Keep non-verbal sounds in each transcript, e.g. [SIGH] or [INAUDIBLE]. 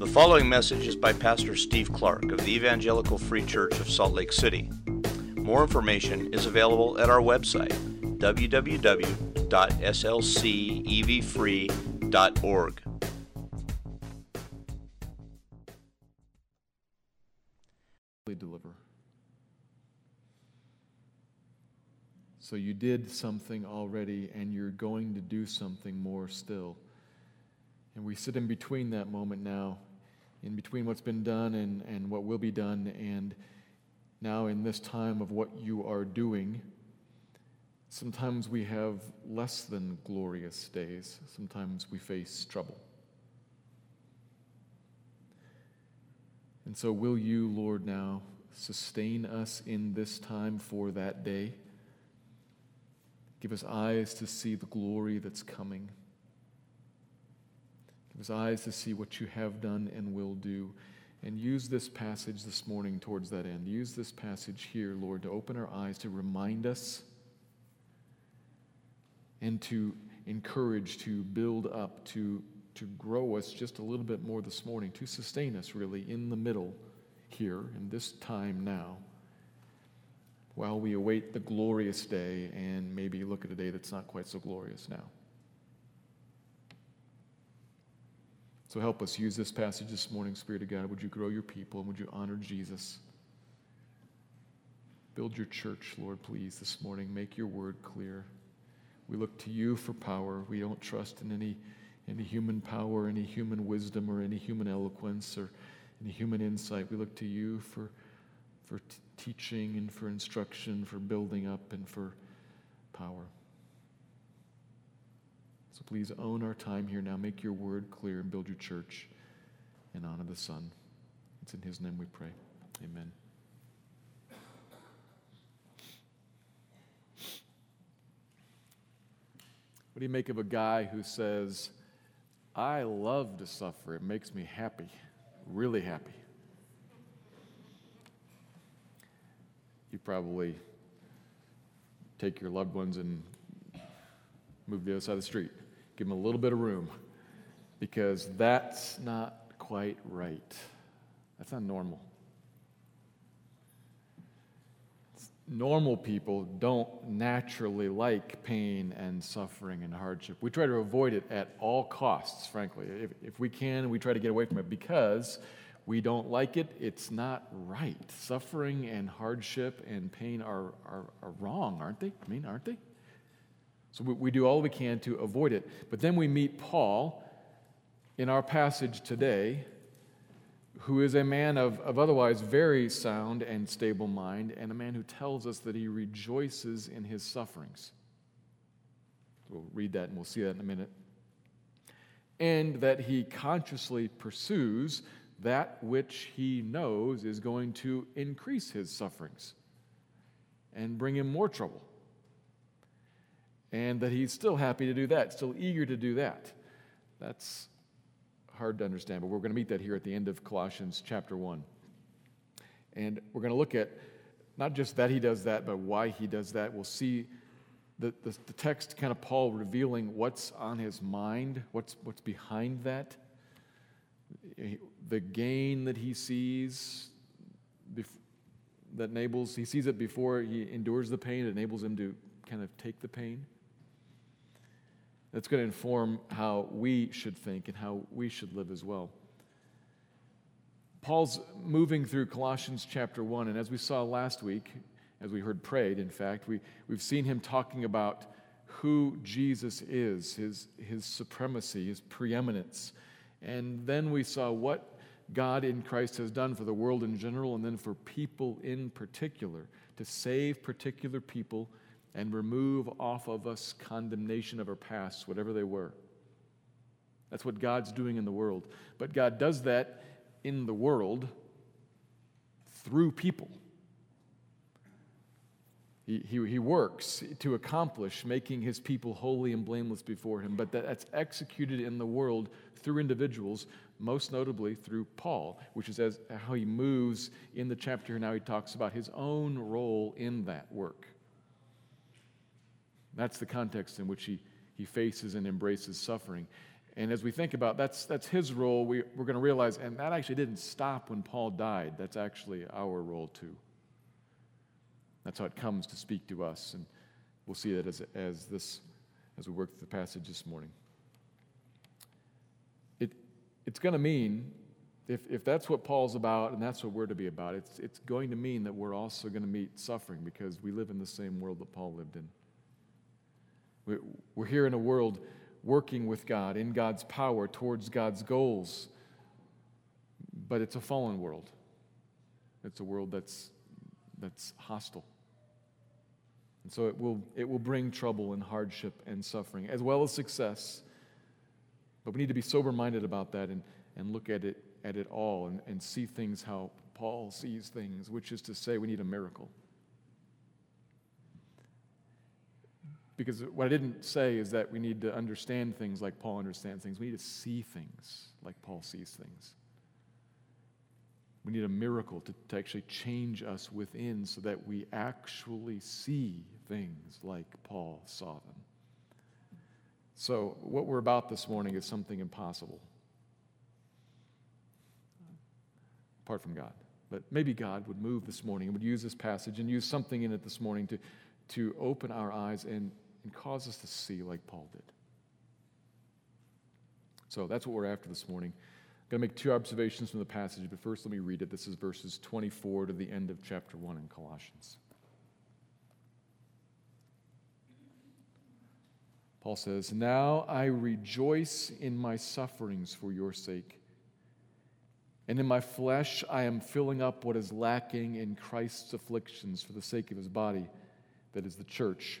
The following message is by Pastor Steve Clark of the Evangelical Free Church of Salt Lake City. More information is available at our website, www.slcevfree.org. deliver. So you did something already, and you're going to do something more still. And we sit in between that moment now, in between what's been done and, and what will be done, and now in this time of what you are doing. Sometimes we have less than glorious days, sometimes we face trouble. And so, will you, Lord, now sustain us in this time for that day? Give us eyes to see the glory that's coming. Us eyes to see what you have done and will do. And use this passage this morning towards that end. Use this passage here, Lord, to open our eyes, to remind us, and to encourage, to build up, to, to grow us just a little bit more this morning, to sustain us really in the middle here, in this time now, while we await the glorious day and maybe look at a day that's not quite so glorious now. So help us use this passage this morning, Spirit of God. Would you grow your people and would you honor Jesus? Build your church, Lord, please, this morning. Make your word clear. We look to you for power. We don't trust in any, any human power, any human wisdom, or any human eloquence, or any human insight. We look to you for, for t- teaching and for instruction, for building up, and for power. Please own our time here now. Make your word clear and build your church and honor the Son. It's in his name we pray. Amen. What do you make of a guy who says, I love to suffer? It makes me happy, really happy. You probably take your loved ones and move to the other side of the street. Give them a little bit of room because that's not quite right. That's not normal. Normal people don't naturally like pain and suffering and hardship. We try to avoid it at all costs, frankly. If, if we can, we try to get away from it because we don't like it. It's not right. Suffering and hardship and pain are, are, are wrong, aren't they? I mean, aren't they? So we, we do all we can to avoid it. But then we meet Paul in our passage today, who is a man of, of otherwise very sound and stable mind, and a man who tells us that he rejoices in his sufferings. We'll read that and we'll see that in a minute. And that he consciously pursues that which he knows is going to increase his sufferings and bring him more trouble and that he's still happy to do that, still eager to do that. That's hard to understand, but we're going to meet that here at the end of Colossians chapter 1. And we're going to look at not just that he does that, but why he does that. We'll see the, the, the text, kind of Paul revealing what's on his mind, what's, what's behind that, the gain that he sees that enables, he sees it before he endures the pain, it enables him to kind of take the pain that's going to inform how we should think and how we should live as well. Paul's moving through Colossians chapter 1, and as we saw last week, as we heard prayed, in fact, we, we've seen him talking about who Jesus is, his, his supremacy, his preeminence. And then we saw what God in Christ has done for the world in general and then for people in particular, to save particular people and remove off of us condemnation of our past, whatever they were. That's what God's doing in the world. But God does that in the world through people. He, he, he, works to accomplish making his people holy and blameless before him, but that, that's executed in the world through individuals, most notably through Paul, which is as, how he moves in the chapter now. He talks about his own role in that work. That's the context in which he, he faces and embraces suffering. And as we think about that's that's his role, we, we're going to realize, and that actually didn't stop when Paul died. That's actually our role too. That's how it comes to speak to us, and we'll see that as as this as we work through the passage this morning. It it's going to mean if, if that's what Paul's about and that's what we're to be about, it's, it's going to mean that we're also going to meet suffering because we live in the same world that Paul lived in. We're, here in a world working with God, in God's power, towards God's goals, but it's a fallen world. It's a world that's, that's hostile. And so it will, it will bring trouble and hardship and suffering, as well as success. But we need to be sober minded about that and, and look at it at it all and, and see things how Paul sees things, which is to say, we need a miracle. Because what I didn't say is that we need to understand things like Paul understands things. We need to see things like Paul sees things. We need a miracle to, to actually change us within so that we actually see things like Paul saw them. So, what we're about this morning is something impossible. apart from God. But maybe God would move this morning and would use this passage and use something in it this morning to, to open our eyes and, and cause us to see like Paul did. So that's what we're after this morning. I'm going to make two observations from the passage, but first let me read it. This is verses 24 to the end of chapter 1 in Colossians. Paul says, Now I rejoice in my sufferings for your sake and in my flesh, I am filling up what is lacking in Christ's afflictions for the sake of his body, that is the church,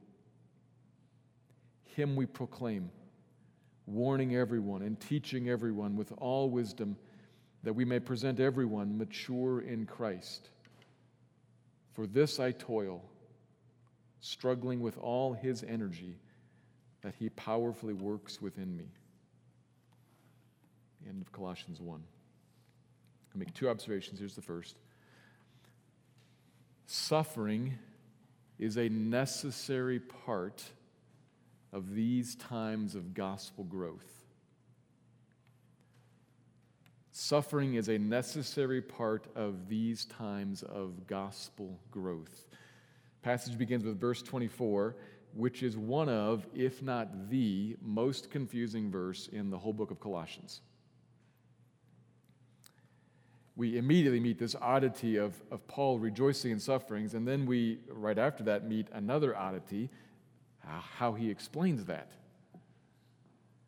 Him we proclaim, warning everyone and teaching everyone with all wisdom, that we may present everyone mature in Christ. For this I toil, struggling with all his energy that he powerfully works within me. End of Colossians 1. I'll make two observations. Here's the first Suffering is a necessary part of these times of gospel growth. Suffering is a necessary part of these times of gospel growth. Passage begins with verse 24, which is one of, if not the, most confusing verse in the whole book of Colossians we immediately meet this oddity of, of Paul rejoicing in sufferings, and then we, right after that, meet another oddity how he explains that.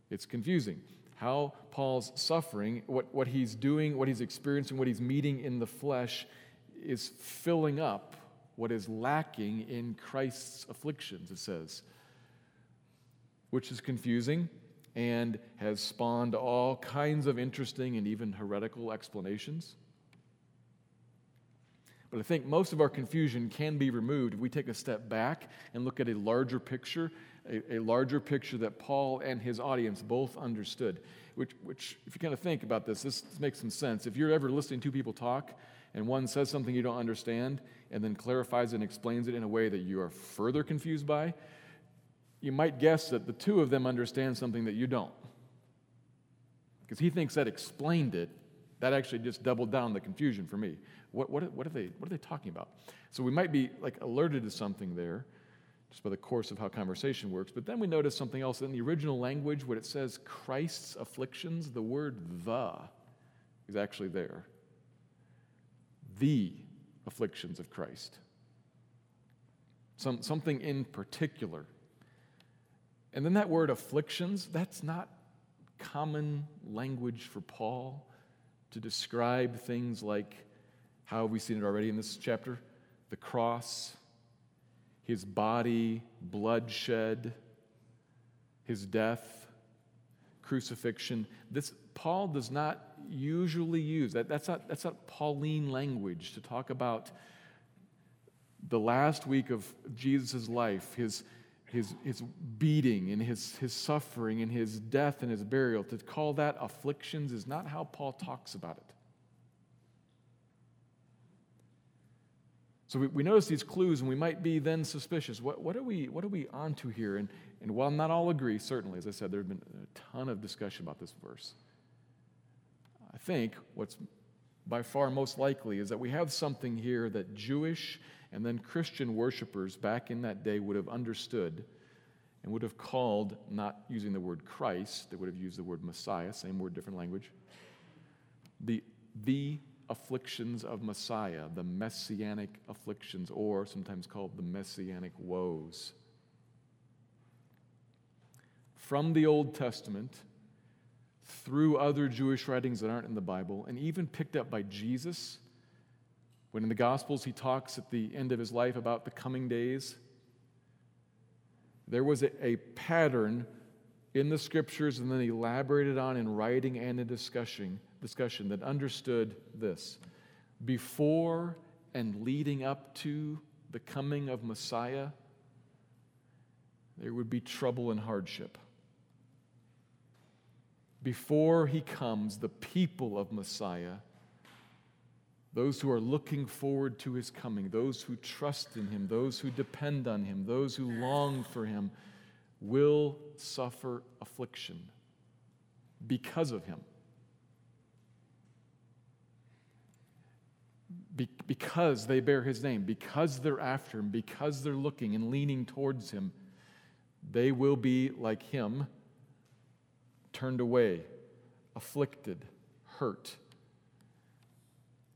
It's confusing. How Paul's suffering, what, what he's doing, what he's experiencing, what he's meeting in the flesh, is filling up what is lacking in Christ's afflictions, it says, which is confusing and has spawned all kinds of interesting and even heretical explanations. But I think most of our confusion can be removed if we take a step back and look at a larger picture, a, a larger picture that Paul and his audience both understood. Which, which, if you kind of think about this, this makes some sense. If you're ever listening to people talk and one says something you don't understand and then clarifies and explains it in a way that you are further confused by, you might guess that the two of them understand something that you don't. Because he thinks that explained it. That actually just doubled down the confusion for me. What, what, what, are they, what are they talking about? So we might be like alerted to something there just by the course of how conversation works. But then we notice something else in the original language, when it says Christ's afflictions, the word the is actually there. The afflictions of Christ. Some, something in particular and then that word afflictions, that's not common language for Paul to describe things like how have we seen it already in this chapter? The cross, his body, bloodshed, his death, crucifixion. This Paul does not usually use that. That's not that's not Pauline language to talk about the last week of Jesus' life, his his, his beating and his, his suffering and his death and his burial, to call that afflictions is not how Paul talks about it. So we, we notice these clues and we might be then suspicious. What, what, are, we, what are we onto here? And, and while not all agree, certainly, as I said, there have been a ton of discussion about this verse. I think what's by far most likely is that we have something here that Jewish and then Christian worshipers back in that day would have understood and would have called, not using the word Christ, they would have used the word Messiah, same word, different language. The, the afflictions of Messiah, the messianic afflictions, or sometimes called the messianic woes. From the Old Testament, through other Jewish writings that aren't in the Bible, and even picked up by Jesus when in the Gospels he talks at the end of his life about the coming days, there was a, a pattern in the scriptures and then elaborated on in writing and in discussion, discussion that understood this. Before and leading up to the coming of Messiah, there would be trouble and hardship. Before he comes, the people of Messiah those who are looking forward to his coming, those who trust in him, those who depend on him, those who long for him, will suffer affliction because of him. Be- because they bear his name, because they're after him, because they're looking and leaning towards him, they will be like him, turned away, afflicted, hurt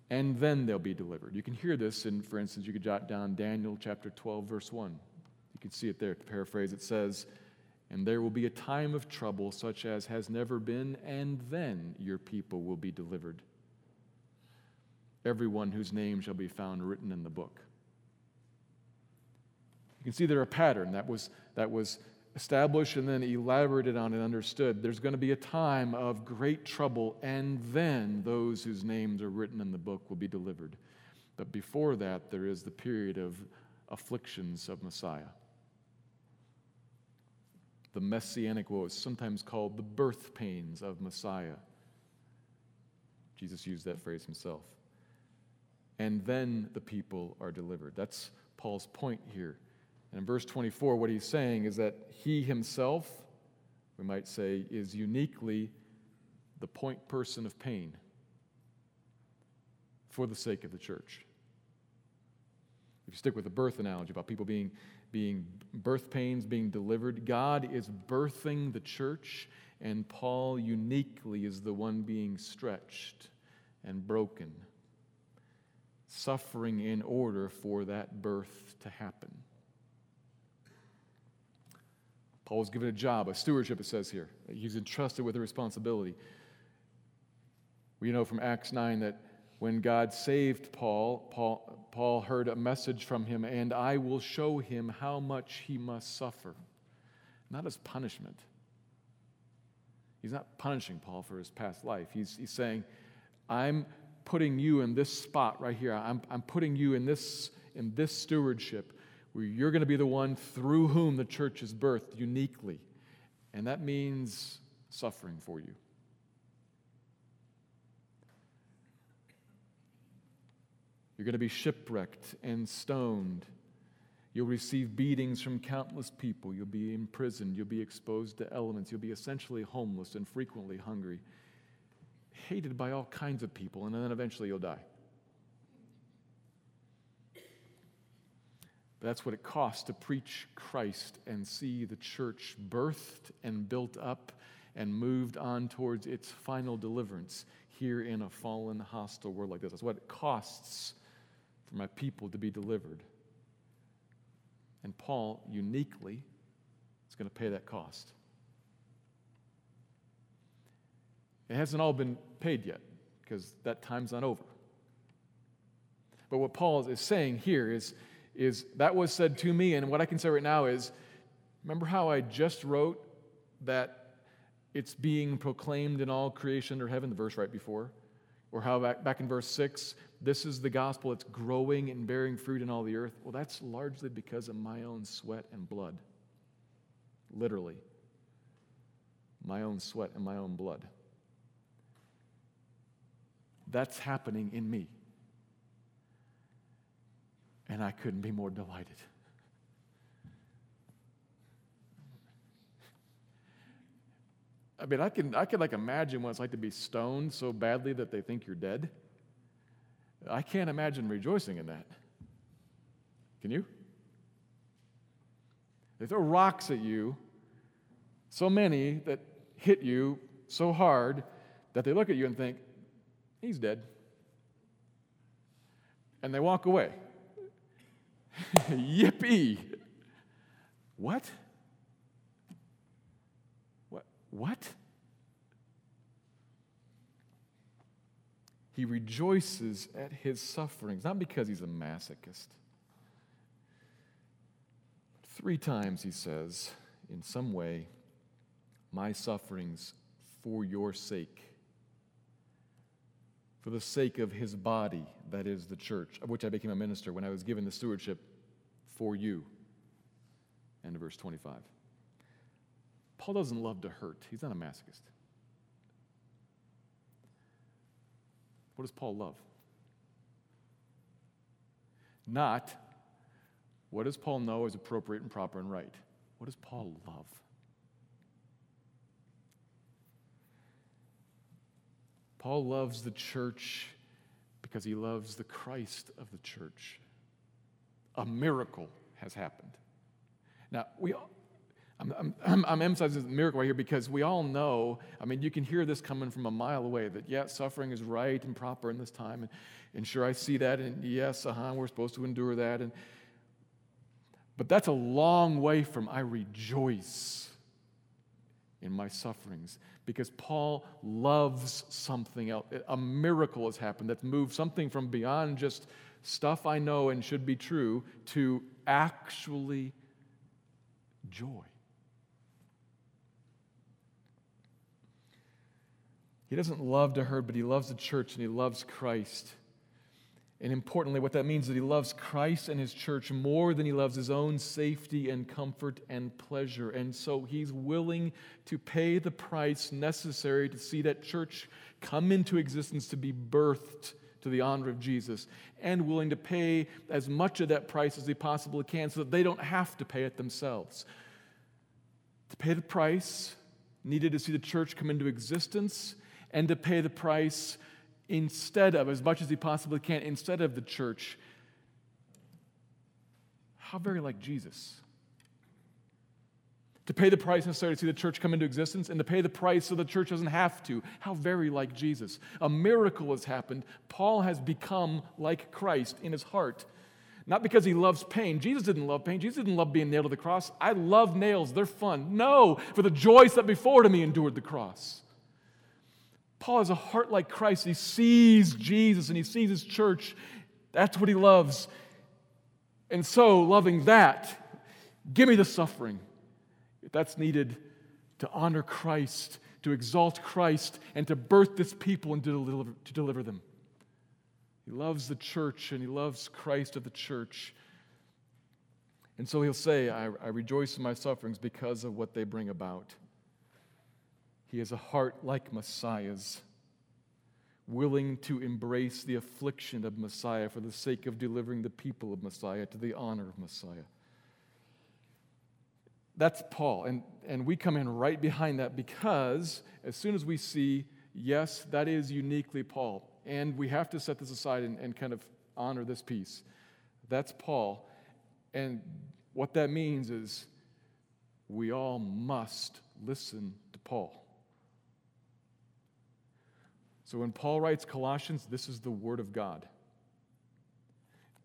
and then they'll be delivered. You can hear this in, for instance, you could jot down Daniel chapter 12, verse 1. You can see it there. To paraphrase, it says, And there will be a time of trouble such as has never been, and then your people will be delivered. Everyone whose name shall be found written in the book. You can see there a pattern that was, that was established and then elaborated on and understood. There's going to be a time of great trouble, and then those whose names are written in the book will be delivered. But before that, there is the period of afflictions of Messiah. The messianic woes, sometimes called the birth pains of Messiah. Jesus used that phrase himself. And then the people are delivered. That's Paul's point here. And in verse 24, what he's saying is that he himself, we might say, is uniquely the point person of pain for the sake of the church. If you stick with the birth analogy about people being, being birth pains, being delivered, God is birthing the church, and Paul uniquely is the one being stretched and broken, suffering in order for that birth to happen. Paul was given a job, a stewardship, it says here. He's entrusted with a responsibility. We know from Acts 9 that when God saved Paul, Paul, Paul heard a message from him, and I will show him how much he must suffer. Not as punishment. He's not punishing Paul for his past life. He's, he's saying, I'm putting you in this spot right here. I'm, I'm putting you in this, in this stewardship where you're going to be the one through whom the church is birthed uniquely. And that means suffering for you. You're going to be shipwrecked and stoned. You'll receive beatings from countless people. You'll be imprisoned. You'll be exposed to elements. You'll be essentially homeless and frequently hungry, hated by all kinds of people, and then eventually you'll die. But that's what it costs to preach Christ and see the church birthed and built up and moved on towards its final deliverance here in a fallen, hostile world like this. That's what it costs for my people to be delivered. And Paul uniquely is going to pay that cost. It hasn't all been paid yet because that time's not over. But what Paul is saying here is is that was said to me, and what I can say right now is remember how I just wrote that it's being proclaimed in all creation under heaven, the verse right before. Or how back, back in verse 6, this is the gospel, it's growing and bearing fruit in all the earth. Well, that's largely because of my own sweat and blood. Literally. My own sweat and my own blood. That's happening in me. And I couldn't be more delighted. I mean, I can, I can like imagine what it's like to be stoned so badly that they think you're dead. I can't imagine rejoicing in that. Can you? They throw rocks at you, so many that hit you so hard that they look at you and think, he's dead. And they walk away. [LAUGHS] Yippee! What? What? What? He rejoices at his sufferings, not because he's a masochist. Three times he says, in some way, my sufferings for your sake, for the sake of his body, that is the church, of which I became a minister when I was given the stewardship for you. End of verse 25. Paul doesn't love to hurt, he's not a masochist. What does Paul love? Not what does Paul know is appropriate and proper and right? What does Paul love? Paul loves the church because he loves the Christ of the church. A miracle has happened. Now, we, I'm, I'm, I'm, emphasizing the miracle right here because we all know, I mean, you can hear this coming from a mile away that, yes, suffering is right and proper in this time. And, and sure, I see that. And yes, uh-huh, we're supposed to endure that. And, but that's a long way from I rejoice in my sufferings because Paul loves something else. A miracle has happened that's moved something from beyond just stuff I know and should be true to actually joy. He doesn't love to hurt, but he loves the church and he loves Christ. And importantly, what that means is that he loves Christ and his church more than he loves his own safety and comfort and pleasure. And so he's willing to pay the price necessary to see that church come into existence to be birthed to the honor of Jesus, and willing to pay as much of that price as he possibly can so that they don't have to pay it themselves. To pay the price needed to see the church come into existence and to pay the price instead of, as much as he possibly can, instead of the church. How very like Jesus. To pay the price necessary to see the church come into existence and to pay the price so the church doesn't have to. How very like Jesus. A miracle has happened. Paul has become like Christ in his heart. Not because he loves pain. Jesus didn't love pain. Jesus didn't love being nailed to the cross. I love nails, they're fun. No, for the joy that before to me endured the cross. Paul has a heart like Christ. He sees Jesus and he sees his church. That's what he loves. And so, loving that, give me the suffering. If that's needed to honor Christ, to exalt Christ, and to birth this people and to deliver, to deliver them. He loves the church and he loves Christ of the church. And so he'll say, I, I rejoice in my sufferings because of what they bring about. He has a heart like Messiah's, willing to embrace the affliction of Messiah for the sake of delivering the people of Messiah to the honor of Messiah. That's Paul. And, and we come in right behind that because as soon as we see, yes, that is uniquely Paul, and we have to set this aside and, and kind of honor this piece. That's Paul. And what that means is we all must listen to Paul. So when Paul writes Colossians, this is the Word of God.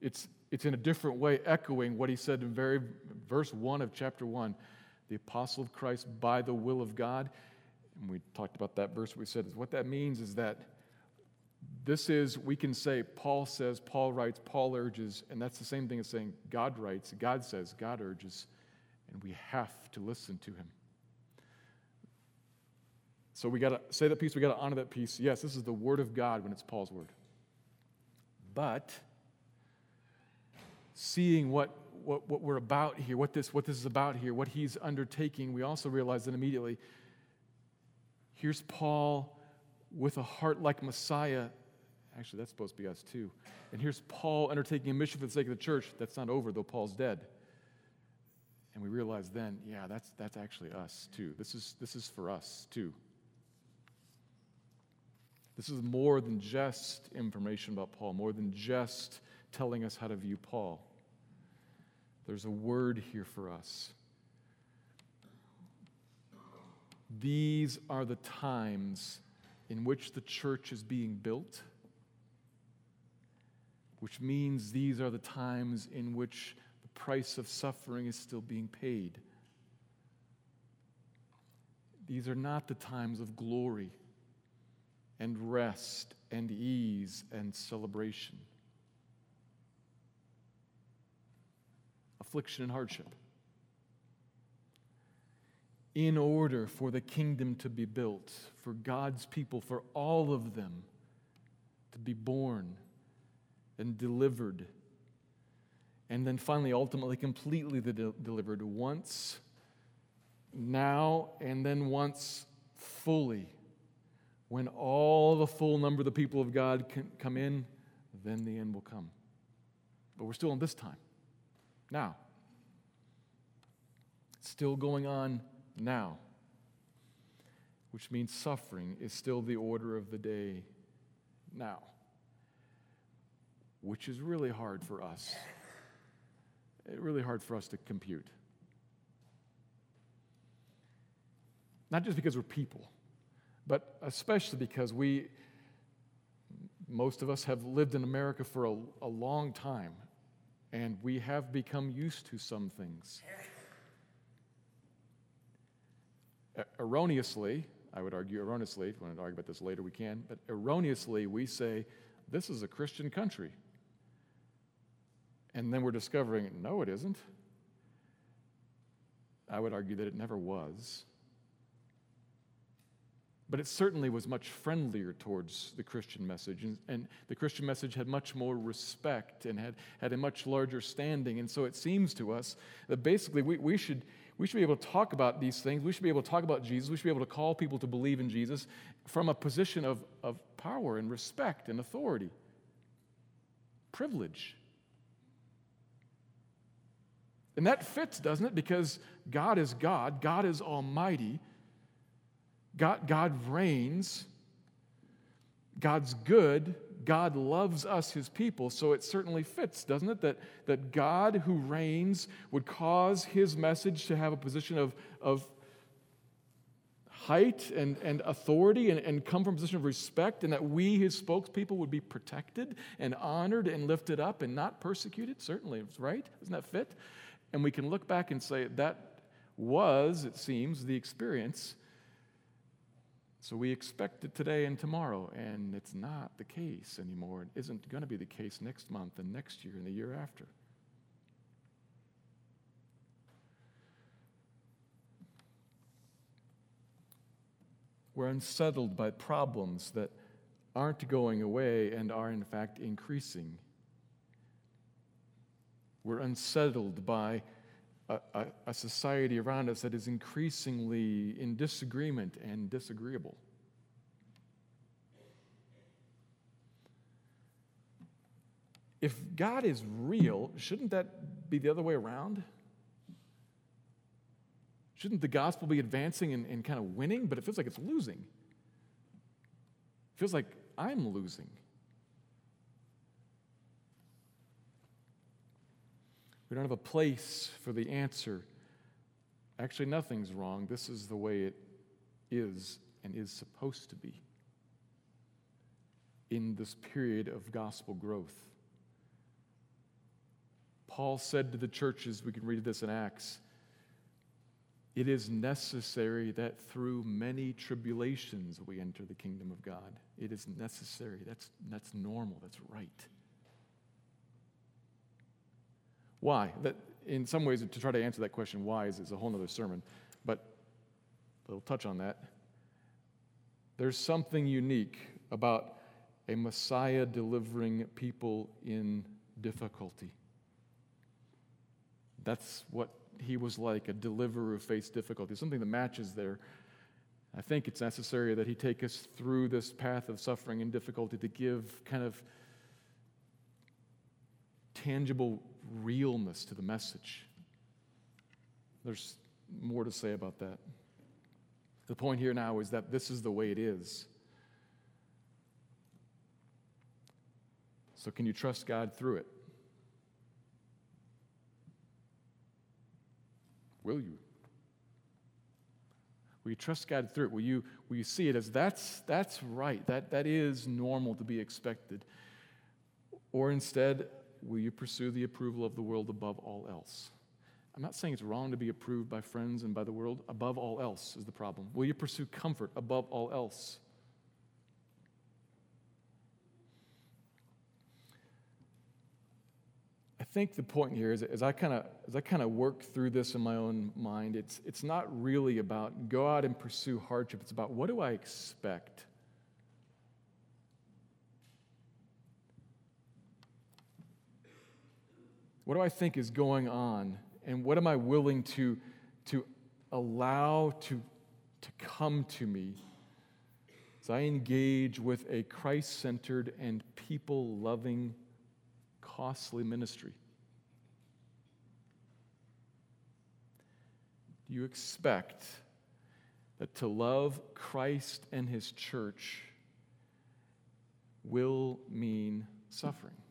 It's, it's in a different way echoing what he said in very verse 1 of chapter 1 the apostle of Christ by the will of God. And we talked about that verse. We said what that means is that this is, we can say, Paul says, Paul writes, Paul urges, and that's the same thing as saying God writes, God says, God urges, and we have to listen to him. So we got to say that piece, we got to honor that piece. Yes, this is the word of God when it's Paul's word. But seeing what, what, what we're about here, what this, what this is about here, what he's undertaking, we also realize that immediately here's Paul with a heart like Messiah. Actually, that's supposed to be us too. And here's Paul undertaking a mission for the sake of the church. That's not over, though Paul's dead. And we realize then, yeah, that's, that's actually us too. This is, this is for us too. This is more than just information about Paul, more than just telling us how to view Paul. There's a word here for us. These are the times in which the church is being built, which means these are the times in which the price of suffering is still being paid. These are not the times of glory and rest and ease and celebration. Affliction and hardship. In order for the kingdom to be built, for God's people, for all of them to be born and delivered, and then finally, ultimately, completely de- delivered once, now, and then once fully when all the full number of the people of God can come in, then the end will come. But we're still in this time, now. still going on now, which means suffering is still the order of the day now, which is really hard for us. It's really hard for us to compute. Not just because we're people but especially because we, most of us have lived in America for a, a long time, and we have become used to some things. Erroneously, I would argue erroneously, if we want to argue about this later, we can, but erroneously, we say, this is a Christian country. And then we're discovering, no, it isn't. I would argue that it never was. But it certainly was much friendlier towards the Christian message. And, and, the Christian message had much more respect and had, had a much larger standing. And so it seems to us that basically we, we, should, we should be able to talk about these things. We should be able to talk about Jesus. We should be able to call people to believe in Jesus from a position of, of power and respect and authority, privilege. And that fits, doesn't it? Because God is God, God is Almighty. God, God reigns, God's good, God loves us, his people, so it certainly fits, doesn't it? That, that God who reigns would cause his message to have a position of, of height and, and authority and, and come from a position of respect, and that we, his spokespeople, would be protected and honored and lifted up and not persecuted. Certainly, right? Doesn't that fit? And we can look back and say that was, it seems, the experience so we expect it today and tomorrow, and it's not the case anymore. It isn't going to be the case next month and next year and the year after. We're unsettled by problems that aren't going away and are, in fact, increasing. We're unsettled by a, a, a society around us that is increasingly in disagreement and disagreeable. If God is real, shouldn't that be the other way around? Shouldn't the gospel be advancing and, and kind of winning? But it feels like it's losing. It feels like I'm losing. We don't have a place for the answer. Actually, nothing's wrong. This is the way it is and is supposed to be in this period of gospel growth. Paul said to the churches, we can read this in Acts, it is necessary that through many tribulations we enter the kingdom of God. It is necessary. That's, that's normal. That's right. Why? That, in some ways, to try to answer that question, why, is, is a whole other sermon, but we'll touch on that. There's something unique about a Messiah delivering people in difficulty. That's what he was like, a deliverer who faced difficulty, something that matches there. I think it's necessary that he take us through this path of suffering and difficulty to give kind of tangible realness to the message. There's more to say about that. The point here now is that this is the way it is. So, can you trust God through it? Will you? Will you trust God through it? Will you, will you see it as that's, that's right, that, that is normal to be expected? Or instead, will you pursue the approval of the world above all else? I'm not saying it's wrong to be approved by friends and by the world. Above all else is the problem. Will you pursue comfort above all else? I think the point here is as I kind of as I kind of work through this in my own mind, it's it's not really about go out and pursue hardship. It's about what do I expect? What do I think is going on? And what am I willing to, to allow to, to come to me as I engage with a Christ centered and people loving, costly ministry? Do you expect that to love Christ and his church will mean suffering.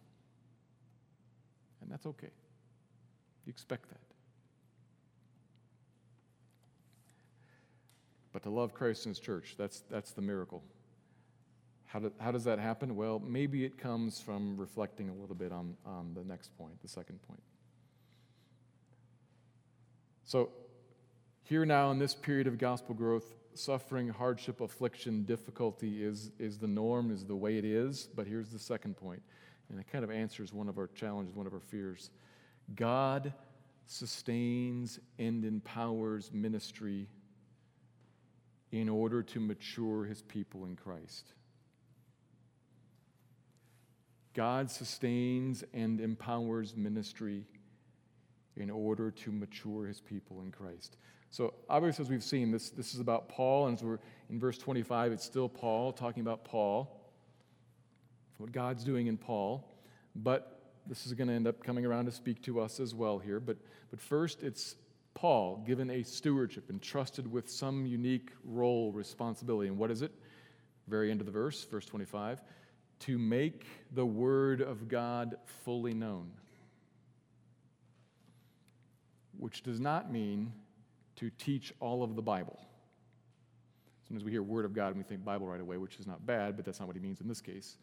That's okay. You expect that. But to love Christ and his church, that's, that's the miracle. How, do, how does that happen? Well, maybe it comes from reflecting a little bit on, on the next point, the second point. So, here now, in this period of gospel growth, suffering, hardship, affliction, difficulty is, is the norm, is the way it is. But here's the second point, and it kind of answers one of our challenges, one of our fears. God sustains and empowers ministry in order to mature his people in Christ. God sustains and empowers ministry in order to mature his people in Christ. So, obviously, as we've seen, this, this is about Paul, and we're in verse 25, it's still Paul talking about Paul, what God's doing in Paul. But this is going to end up coming around to speak to us as well here. But, but first, it's Paul given a stewardship, entrusted with some unique role, responsibility. And what is it? Very end of the verse, verse 25 to make the word of God fully known. Which does not mean to teach all of the Bible. Sometimes we hear Word of God and we think Bible right away, which is not bad, but that's not what he means in this case.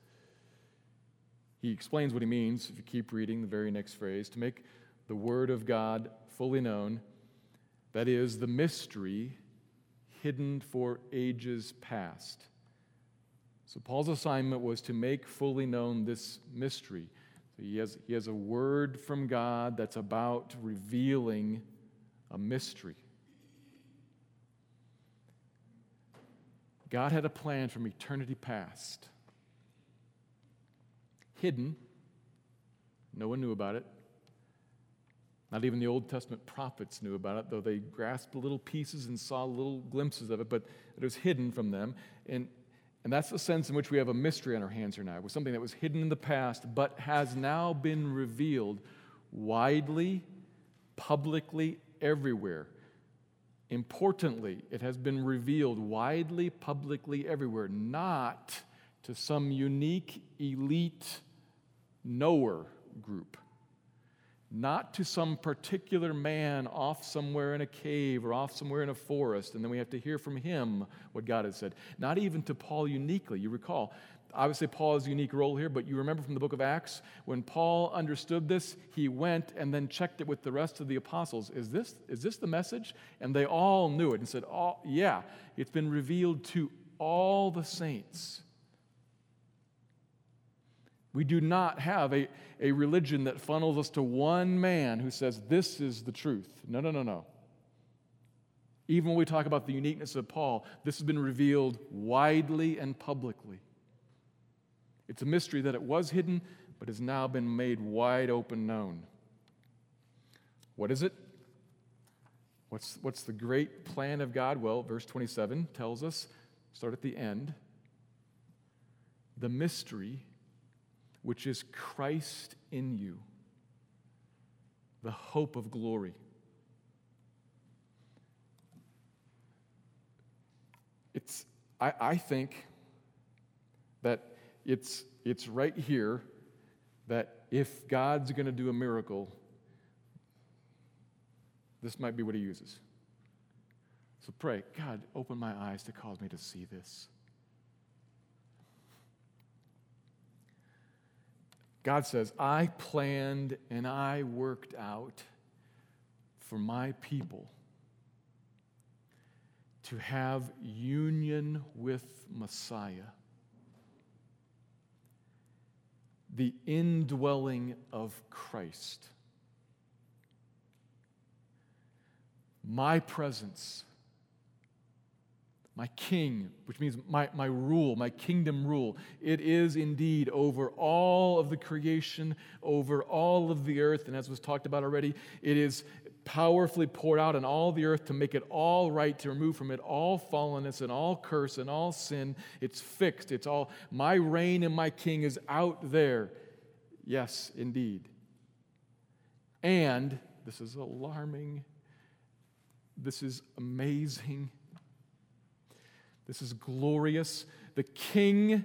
He explains what he means, if you keep reading the very next phrase, to make the Word of God fully known, that is, the mystery hidden for ages past. So, Paul's assignment was to make fully known this mystery. So he, has, he has a word from God that's about revealing a mystery. God had a plan from eternity past, hidden. No one knew about it. Not even the Old Testament prophets knew about it, though they grasped little pieces and saw little glimpses of it, but it was hidden from them. And, and that's the sense in which we have a mystery on our hands here now. It was something that was hidden in the past, but has now been revealed widely, publicly, everywhere. Importantly, it has been revealed widely, publicly, everywhere, not to some unique elite knower group, not to some particular man off somewhere in a cave or off somewhere in a forest, and then we have to hear from him what God has said. Not even to Paul uniquely. You recall, obviously Paul has a unique role here, but you remember from the book of Acts, when Paul understood this, he went and then checked it with the rest of the apostles. Is this, is this the message? And they all knew it and said, oh, Yeah, it's been revealed to all the saints. We do not have a, a religion that funnels us to one man who says, This is the truth. No, no, no, no. Even when we talk about the uniqueness of Paul, this has been revealed widely and publicly. It's a mystery that it was hidden, but has now been made wide open known. What is it? What's, what's the great plan of God? Well, verse 27 tells us, start at the end, the mystery which is Christ in you, the hope of glory. It's, I, I think that it's, it's right here that if God's going to do a miracle, this might be what he uses. So pray, God, open my eyes to cause me to see this. God says, I planned and I worked out for my people to have union with Messiah, the indwelling of Christ. My presence my king, which means my, my rule, my kingdom rule. It is indeed over all of the creation, over all of the earth. And as was talked about already, it is powerfully poured out on all the earth to make it all right, to remove from it all fallenness and all curse and all sin. It's fixed. It's all, my reign and my king is out there. Yes, indeed. And this is alarming. This is amazing this is glorious. The King,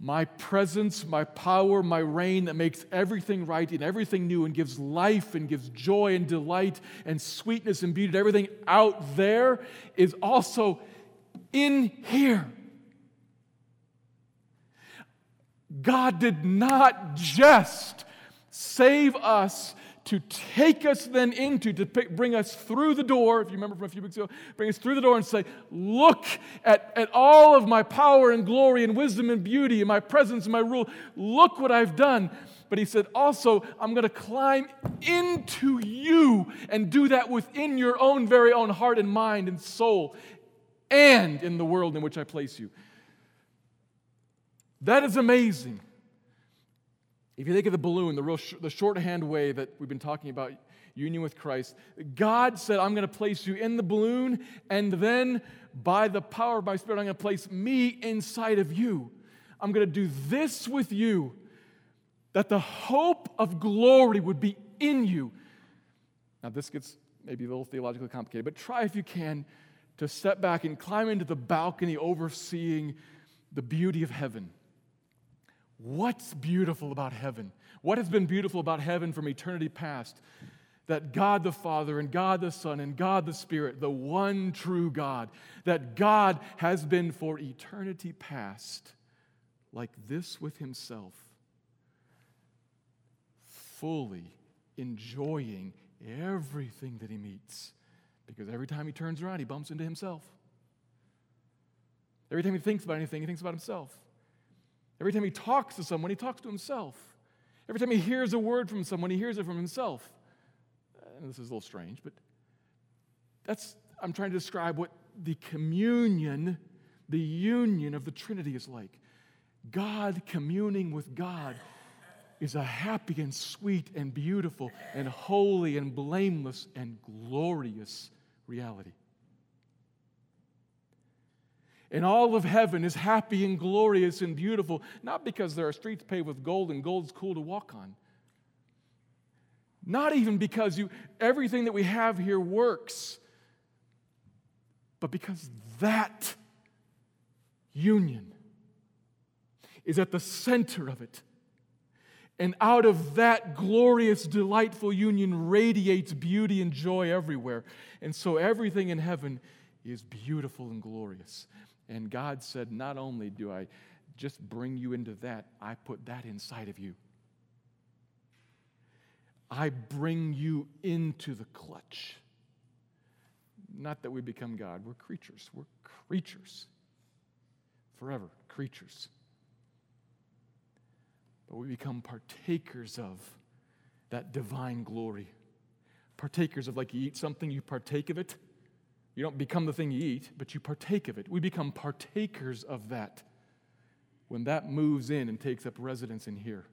my presence, my power, my reign that makes everything right and everything new and gives life and gives joy and delight and sweetness and beauty everything out there is also in here. God did not just save us to take us then into, to pick, bring us through the door, if you remember from a few weeks ago, bring us through the door and say, Look at, at all of my power and glory and wisdom and beauty and my presence and my rule. Look what I've done. But he said, Also, I'm going to climb into you and do that within your own very own heart and mind and soul and in the world in which I place you. That is amazing. If you think of the balloon, the, real sh- the shorthand way that we've been talking about union with Christ, God said, I'm going to place you in the balloon, and then by the power of my Spirit, I'm going to place me inside of you. I'm going to do this with you, that the hope of glory would be in you. Now, this gets maybe a little theologically complicated, but try if you can to step back and climb into the balcony overseeing the beauty of heaven. What's beautiful about heaven? What has been beautiful about heaven from eternity past? That God the Father and God the Son and God the Spirit, the one true God, that God has been for eternity past like this with Himself, fully enjoying everything that He meets. Because every time He turns around, He bumps into Himself. Every time He thinks about anything, He thinks about Himself. Every time he talks to someone, he talks to himself. Every time he hears a word from someone, he hears it from himself. Uh, and this is a little strange, but that's, I'm trying to describe what the communion, the union of the Trinity is like. God communing with God is a happy and sweet and beautiful and holy and blameless and glorious reality. And all of heaven is happy and glorious and beautiful, not because there are streets paved with gold and gold's cool to walk on. Not even because you, everything that we have here works, but because that union is at the center of it. And out of that glorious, delightful union radiates beauty and joy everywhere. And so everything in heaven is beautiful and glorious. And God said, Not only do I just bring you into that, I put that inside of you. I bring you into the clutch. Not that we become God, we're creatures. We're creatures. Forever, creatures. But we become partakers of that divine glory. Partakers of, like you eat something, you partake of it. You don't become the thing you eat, but you partake of it. We become partakers of that when that moves in and takes up residence in here.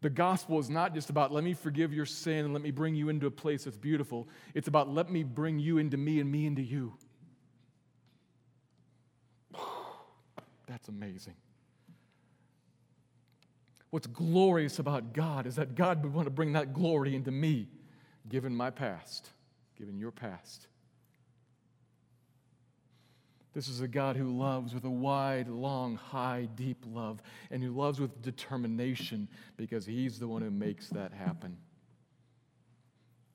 The gospel is not just about let me forgive your sin and let me bring you into a place that's beautiful. It's about let me bring you into me and me into you. [SIGHS] That's amazing. What's glorious about God is that God would want to bring that glory into me, given my past, given your past. This is a God who loves with a wide, long, high, deep love, and who loves with determination because He's the one who makes that happen.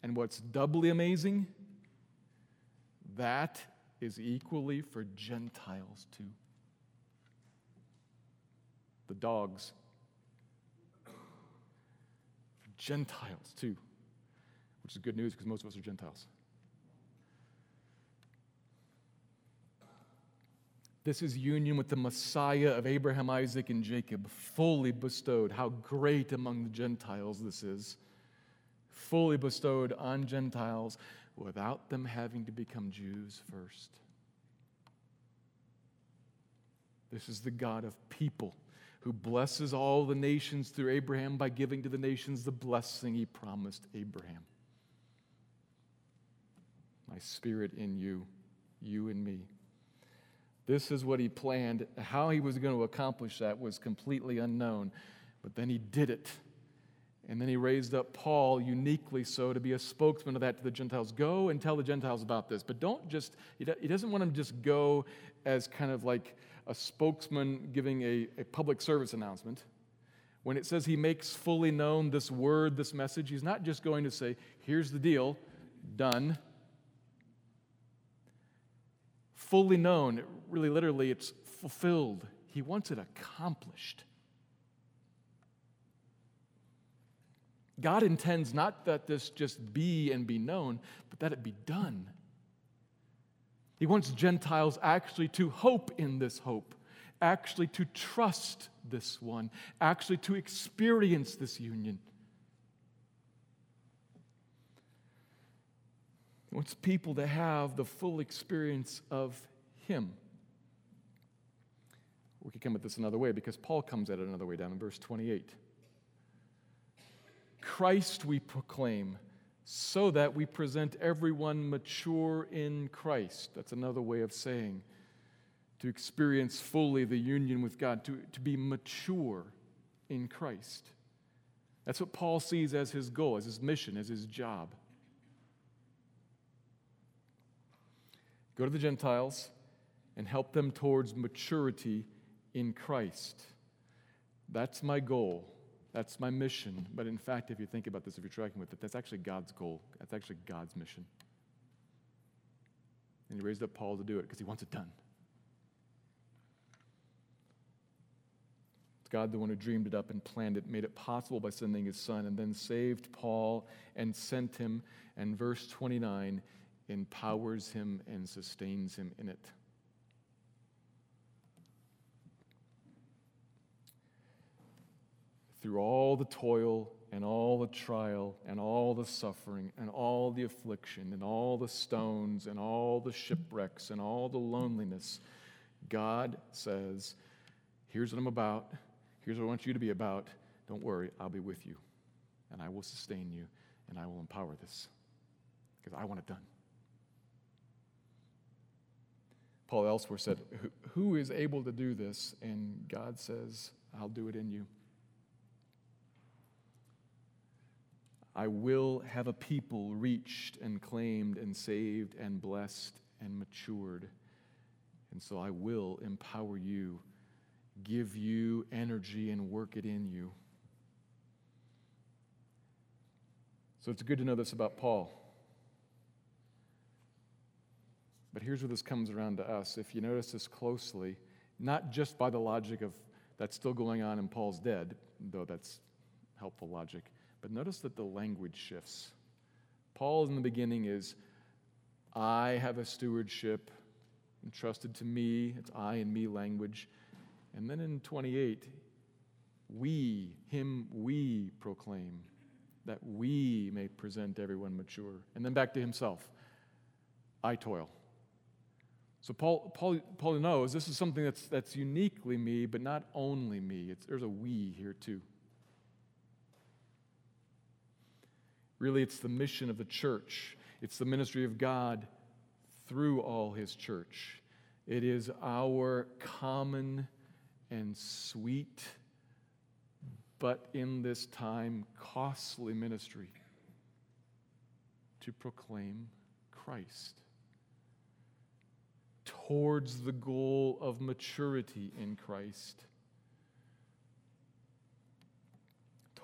And what's doubly amazing, that is equally for Gentiles too. The dogs. Gentiles too, which is good news because most of us are Gentiles. This is union with the Messiah of Abraham, Isaac, and Jacob, fully bestowed. How great among the Gentiles this is. Fully bestowed on Gentiles without them having to become Jews first. This is the God of people who blesses all the nations through Abraham by giving to the nations the blessing he promised Abraham. My spirit in you, you in me. This is what he planned. How he was going to accomplish that was completely unknown. But then he did it. And then he raised up Paul, uniquely so, to be a spokesman of that to the Gentiles. Go and tell the Gentiles about this. But don't just, he doesn't want them to just go as kind of like a spokesman giving a, a public service announcement. When it says he makes fully known this word, this message, he's not just going to say, here's the deal, done fully known. Really, literally, it's fulfilled. He wants it accomplished. God intends not that this just be and be known, but that it be done. He wants Gentiles actually to hope in this hope, actually to trust this one, actually to experience this union. He wants people to have the full experience of Him. We could come at this another way because Paul comes at it another way down in verse 28. Christ we proclaim so that we present everyone mature in Christ. That's another way of saying to experience fully the union with God, to, to be mature in Christ. That's what Paul sees as his goal, as his mission, as his job. Go to the Gentiles and help them towards maturity in Christ. That's my goal. That's my mission. But in fact, if you think about this, if you're tracking with it, that's actually God's goal. That's actually God's mission. And he raised up Paul to do it because he wants it done. It's God the one who dreamed it up and planned it, made it possible by sending his son, and then saved Paul and sent him. And verse 29 empowers him and sustains him in it. Through all the toil and all the trial and all the suffering and all the affliction and all the stones and all the shipwrecks and all the loneliness, God says, Here's what I'm about. Here's what I want you to be about. Don't worry, I'll be with you and I will sustain you and I will empower this because I want it done. Paul elsewhere said, Who is able to do this? And God says, I'll do it in you. I will have a people reached and claimed and saved and blessed and matured. And so I will empower you, give you energy, and work it in you. So it's good to know this about Paul. But here's where this comes around to us. If you notice this closely, not just by the logic of that's still going on and Paul's dead, though that's helpful logic, but notice that the language shifts. Paul in the beginning is, I have a stewardship entrusted to me. It's I and me language. And then in 28, we, him, we proclaim that we may present everyone mature. And then back to himself. I toil. So Paul, Paul, Paul knows this is something that's, that's uniquely me, but not only me. It's, there's a we here too. Really, it's the mission of the church, it's the ministry of God through all his church. It is our common and sweet, but in this time, costly ministry to proclaim Christ towards the goal of maturity in Christ,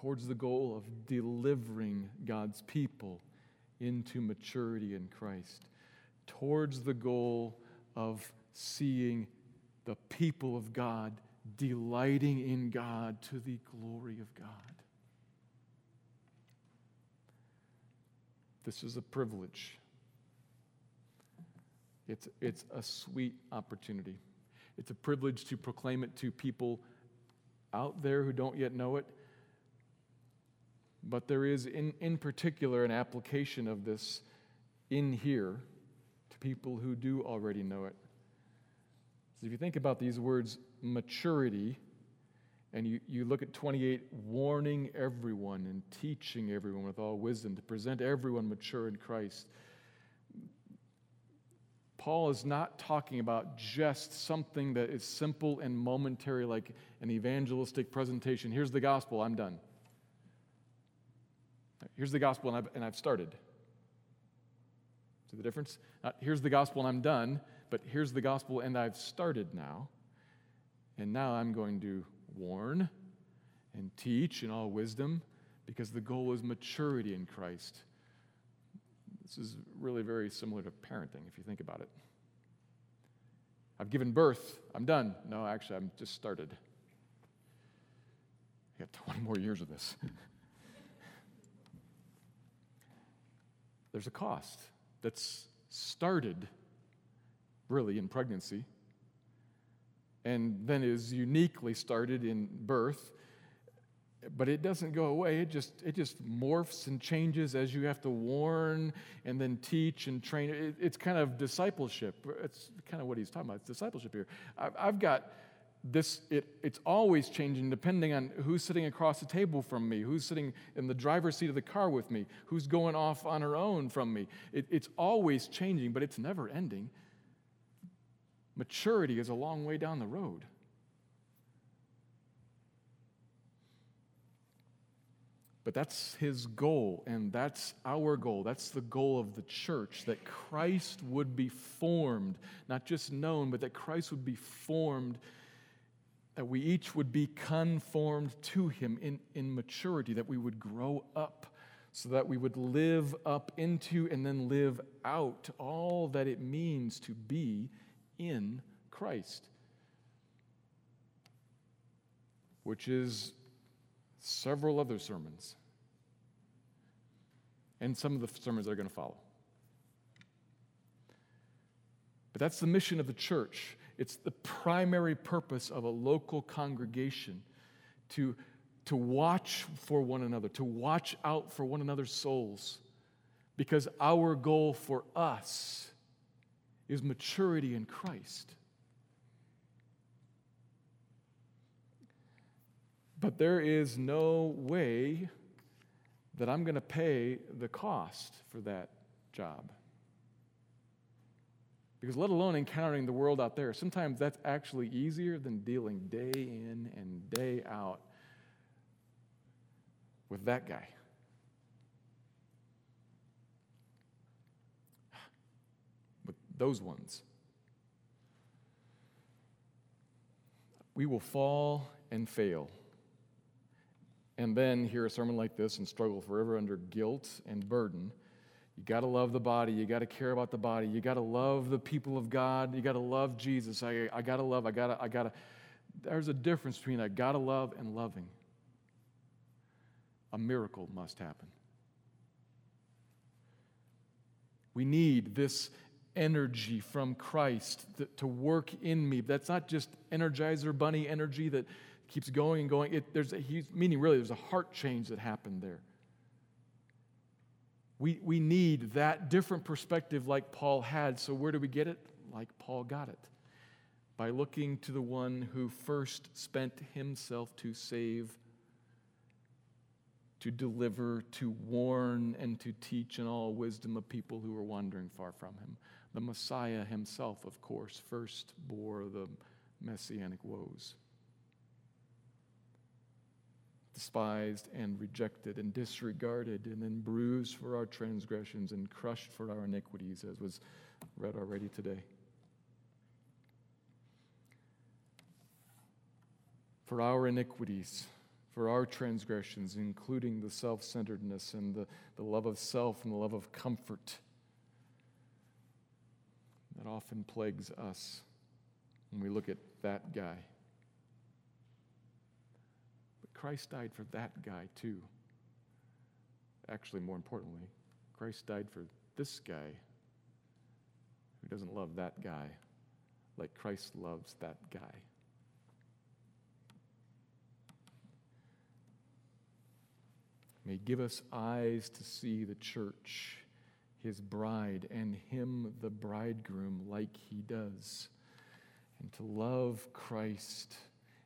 towards the goal of delivering God's people into maturity in Christ, towards the goal of seeing the people of God delighting in God to the glory of God. This is a privilege. It's, it's a sweet opportunity. It's a privilege to proclaim it to people out there who don't yet know it. But there is, in, in particular, an application of this in here to people who do already know it. So if you think about these words, maturity, and you, you look at 28, warning everyone and teaching everyone with all wisdom to present everyone mature in Christ. Paul is not talking about just something that is simple and momentary, like an evangelistic presentation. Here's the gospel, I'm done. Here's the gospel, and I've, and I've started. See the difference? Not here's the gospel, and I'm done, but here's the gospel, and I've started now. And now I'm going to warn and teach in all wisdom because the goal is maturity in Christ. This is really very similar to parenting, if you think about it. I've given birth, I'm done. No, actually, I'm just started. I got [LAUGHS] 20 more years of this. There's a cost that's started really in pregnancy and then is uniquely started in birth but it doesn't go away. It just it just morphs and changes as you have to warn and then teach and train. It, it's kind of discipleship. It's kind of what he's talking about. It's discipleship here. I've, I've got this it, it's always changing depending on who's sitting across the table from me who's sitting in the driver's seat of the car with me who's going off on her own from me. It, it's always changing but it's never ending. Maturity is a long way down the road. But that's his goal, and that's our goal. That's the goal of the church that Christ would be formed, not just known, but that Christ would be formed, that we each would be conformed to him in, in maturity, that we would grow up so that we would live up into and then live out all that it means to be in Christ, which is several other sermons, and some of the sermons that are going to follow. But that's the mission of the church. It's the primary purpose of a local congregation to, to watch for one another, to watch out for one another's souls. Because our goal for us is maturity in Christ. But there is no way that I'm going to pay the cost for that job. Because let alone encountering the world out there, sometimes that's actually easier than dealing day in and day out with that guy. [SIGHS] With those ones. We will fall and fail and then hear a sermon like this and struggle forever under guilt and burden. You got to love the body. You got to care about the body. You got to love the people of God. You got to love Jesus. I, I got to love. I got to. I got to. There's a difference between I got to love and loving. A miracle must happen. We need this energy from Christ to work in me. That's not just Energizer Bunny energy that keeps going and going. It, there's a, meaning really, there's a heart change that happened there. We, we need that different perspective like Paul had. So, where do we get it? Like Paul got it by looking to the one who first spent himself to save, to deliver, to warn, and to teach in all wisdom of people who were wandering far from him. The Messiah himself, of course, first bore the messianic woes despised and rejected and disregarded and then bruised for our transgressions and crushed for our iniquities, as was read already today. For our iniquities, for our transgressions, including the self centeredness and the, the love of self and the love of comfort that often plagues us when we look at that guy. Christ died for that guy too. Actually, more importantly, Christ died for this guy who doesn't love that guy like Christ loves that guy. May give us eyes to see the church, his bride, and him, the bridegroom, like he does, and to love Christ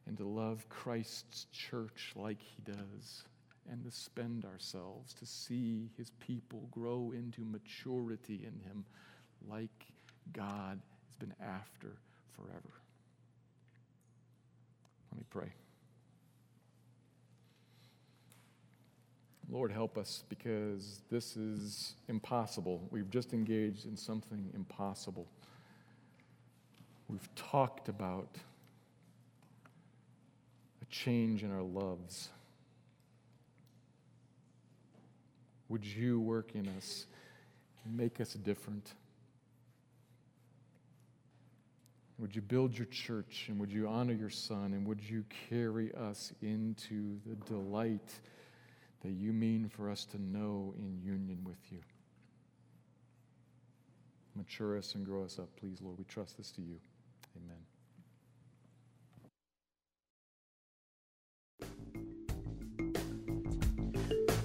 and to love Christ's church like he does, and to spend ourselves to see his people grow into maturity in him like God has been after forever. Let me pray. Lord, help us because this is impossible. We've just engaged in something impossible. We've talked about a change in our loves. Would you work in us, and make us different? Would you build your church and would you honor your son and would you carry us into the delight that you mean for us to know in union with you? Mature us and grow us up, please, Lord. We trust this to you. Amen.